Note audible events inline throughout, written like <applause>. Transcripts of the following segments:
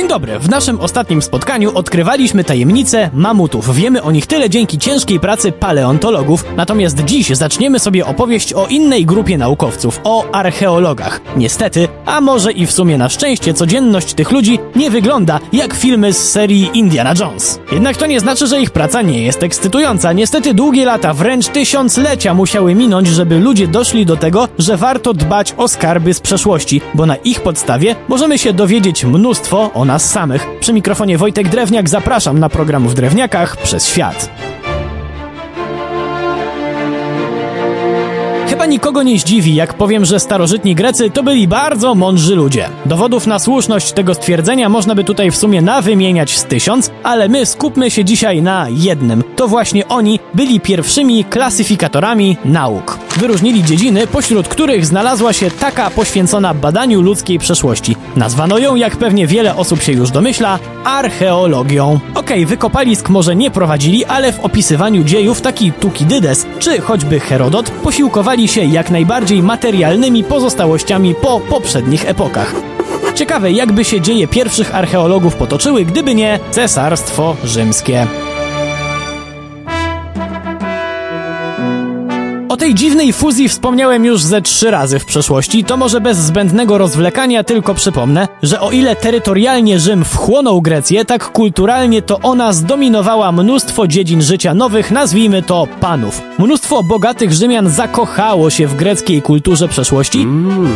Dzień dobry. W naszym ostatnim spotkaniu odkrywaliśmy tajemnice mamutów. Wiemy o nich tyle dzięki ciężkiej pracy paleontologów. Natomiast dziś zaczniemy sobie opowieść o innej grupie naukowców, o archeologach. Niestety, a może i w sumie na szczęście, codzienność tych ludzi nie wygląda jak filmy z serii Indiana Jones. Jednak to nie znaczy, że ich praca nie jest ekscytująca. Niestety długie lata, wręcz tysiąclecia musiały minąć, żeby ludzie doszli do tego, że warto dbać o skarby z przeszłości, bo na ich podstawie możemy się dowiedzieć mnóstwo o nas samych. Przy mikrofonie Wojtek Drewniak zapraszam na program w Drewniakach przez świat. Chyba nikogo nie zdziwi, jak powiem, że starożytni Grecy to byli bardzo mądrzy ludzie. Dowodów na słuszność tego stwierdzenia można by tutaj w sumie nawymieniać z tysiąc, ale my skupmy się dzisiaj na jednym. To właśnie oni byli pierwszymi klasyfikatorami nauk. Wyróżnili dziedziny, pośród których znalazła się taka poświęcona badaniu ludzkiej przeszłości. Nazwano ją, jak pewnie wiele osób się już domyśla, archeologią. Okej, okay, wykopalisk może nie prowadzili, ale w opisywaniu dziejów taki Tukidydes czy choćby Herodot posiłkowali się jak najbardziej materialnymi pozostałościami po poprzednich epokach. Ciekawe, jakby się dzieje pierwszych archeologów potoczyły, gdyby nie Cesarstwo Rzymskie. Tej dziwnej fuzji wspomniałem już ze trzy razy w przeszłości, to może bez zbędnego rozwlekania tylko przypomnę, że o ile terytorialnie Rzym wchłonął Grecję, tak kulturalnie to ona zdominowała mnóstwo dziedzin życia nowych, nazwijmy to panów. Mnóstwo bogatych Rzymian zakochało się w greckiej kulturze przeszłości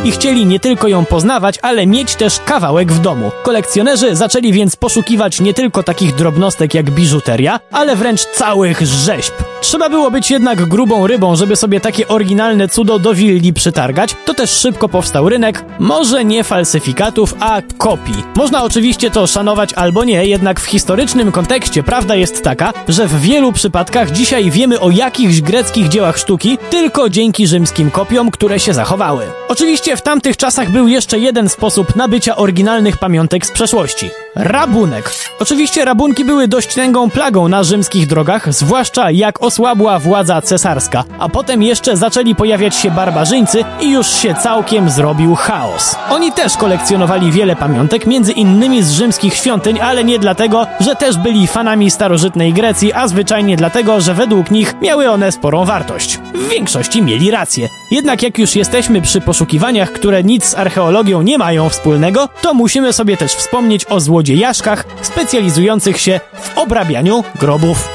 i chcieli nie tylko ją poznawać, ale mieć też kawałek w domu. Kolekcjonerzy zaczęli więc poszukiwać nie tylko takich drobnostek jak biżuteria, ale wręcz całych rzeźb. Trzeba było być jednak grubą rybą, żeby sobie takie oryginalne cudo do willi przytargać, to też szybko powstał rynek, może nie falsyfikatów, a kopii. Można oczywiście to szanować albo nie, jednak w historycznym kontekście prawda jest taka, że w wielu przypadkach dzisiaj wiemy o jakichś greckich dziełach sztuki tylko dzięki rzymskim kopiom, które się zachowały. Oczywiście w tamtych czasach był jeszcze jeden sposób nabycia oryginalnych pamiątek z przeszłości. Rabunek. Oczywiście rabunki były dość tęgą plagą na rzymskich drogach, zwłaszcza jak osłabła władza cesarska, a potem jeszcze zaczęli pojawiać się barbarzyńcy i już się całkiem zrobił chaos. Oni też kolekcjonowali wiele pamiątek, między innymi z rzymskich świątyń, ale nie dlatego, że też byli fanami starożytnej Grecji, a zwyczajnie dlatego, że według nich miały one sporą wartość. W większości mieli rację. Jednak jak już jesteśmy przy poszukiwaniach, które nic z archeologią nie mają wspólnego, to musimy sobie też wspomnieć o złodziejaszkach specjalizujących się w obrabianiu grobów.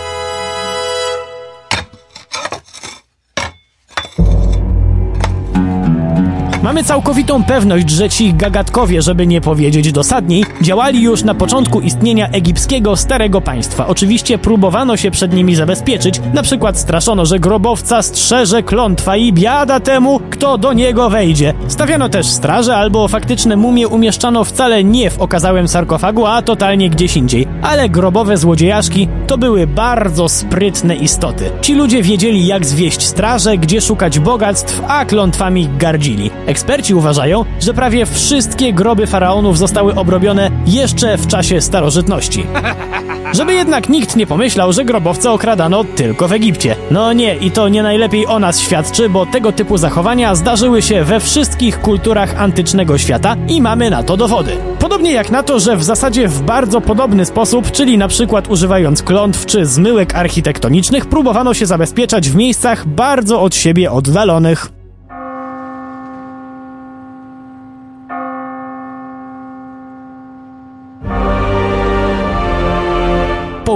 Mamy całkowitą pewność, że ci gagatkowie, żeby nie powiedzieć dosadniej, działali już na początku istnienia egipskiego Starego Państwa. Oczywiście próbowano się przed nimi zabezpieczyć, na przykład straszono, że grobowca strzeże klątwa i biada temu, kto do niego wejdzie. Stawiano też straże albo faktyczne mumie umieszczano wcale nie w okazałym sarkofagu, a totalnie gdzieś indziej. Ale grobowe złodziejaszki to były bardzo sprytne istoty. Ci ludzie wiedzieli jak zwieść straże, gdzie szukać bogactw, a klątwami gardzili. Eksperci uważają, że prawie wszystkie groby faraonów zostały obrobione jeszcze w czasie starożytności. <laughs> Żeby jednak nikt nie pomyślał, że grobowce okradano tylko w Egipcie. No nie, i to nie najlepiej o nas świadczy, bo tego typu zachowania zdarzyły się we wszystkich kulturach antycznego świata i mamy na to dowody. Podobnie jak na to, że w zasadzie w bardzo podobny sposób, czyli na przykład używając klątw czy zmyłek architektonicznych, próbowano się zabezpieczać w miejscach bardzo od siebie oddalonych.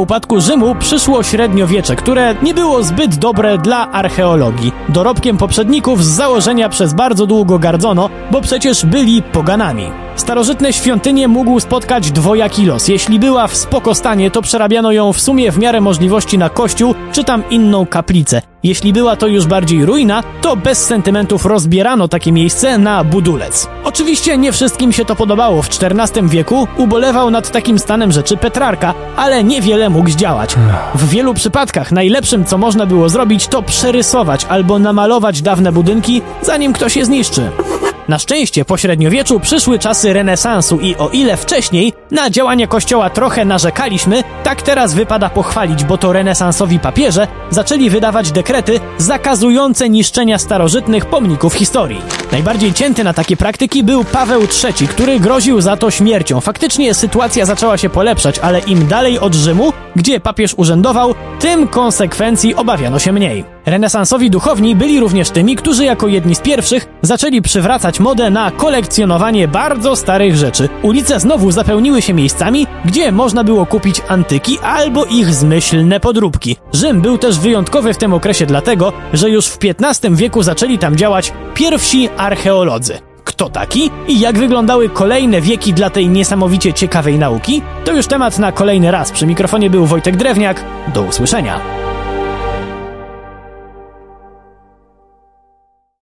Upadku Rzymu przyszło średniowiecze, które nie było zbyt dobre dla archeologii. Dorobkiem poprzedników z założenia przez bardzo długo gardzono, bo przecież byli poganami. Starożytne świątynie mógł spotkać dwojaki los. Jeśli była w spokostanie, to przerabiano ją w sumie w miarę możliwości na kościół, czy tam inną kaplicę. Jeśli była to już bardziej ruina, to bez sentymentów rozbierano takie miejsce na budulec. Oczywiście nie wszystkim się to podobało. W XIV wieku ubolewał nad takim stanem rzeczy Petrarka, ale niewiele mógł zdziałać. W wielu przypadkach najlepszym, co można było zrobić, to przerysować albo namalować dawne budynki, zanim ktoś je zniszczy. Na szczęście po średniowieczu przyszły czasy renesansu i o ile wcześniej na działanie kościoła trochę narzekaliśmy, tak teraz wypada pochwalić, bo to renesansowi papieże zaczęli wydawać dekrety zakazujące niszczenia starożytnych pomników historii. Najbardziej cięty na takie praktyki był Paweł III, który groził za to śmiercią. Faktycznie sytuacja zaczęła się polepszać, ale im dalej od Rzymu, gdzie papież urzędował, tym konsekwencji obawiano się mniej. Renesansowi duchowni byli również tymi, którzy jako jedni z pierwszych zaczęli przywracać modę na kolekcjonowanie bardzo starych rzeczy. Ulice znowu zapełniły się miejscami, gdzie można było kupić antyki albo ich zmyślne podróbki. Rzym był też wyjątkowy w tym okresie dlatego, że już w XV wieku zaczęli tam działać pierwsi archeolodzy. Kto taki i jak wyglądały kolejne wieki dla tej niesamowicie ciekawej nauki? To już temat na kolejny raz. Przy mikrofonie był Wojtek Drewniak. Do usłyszenia.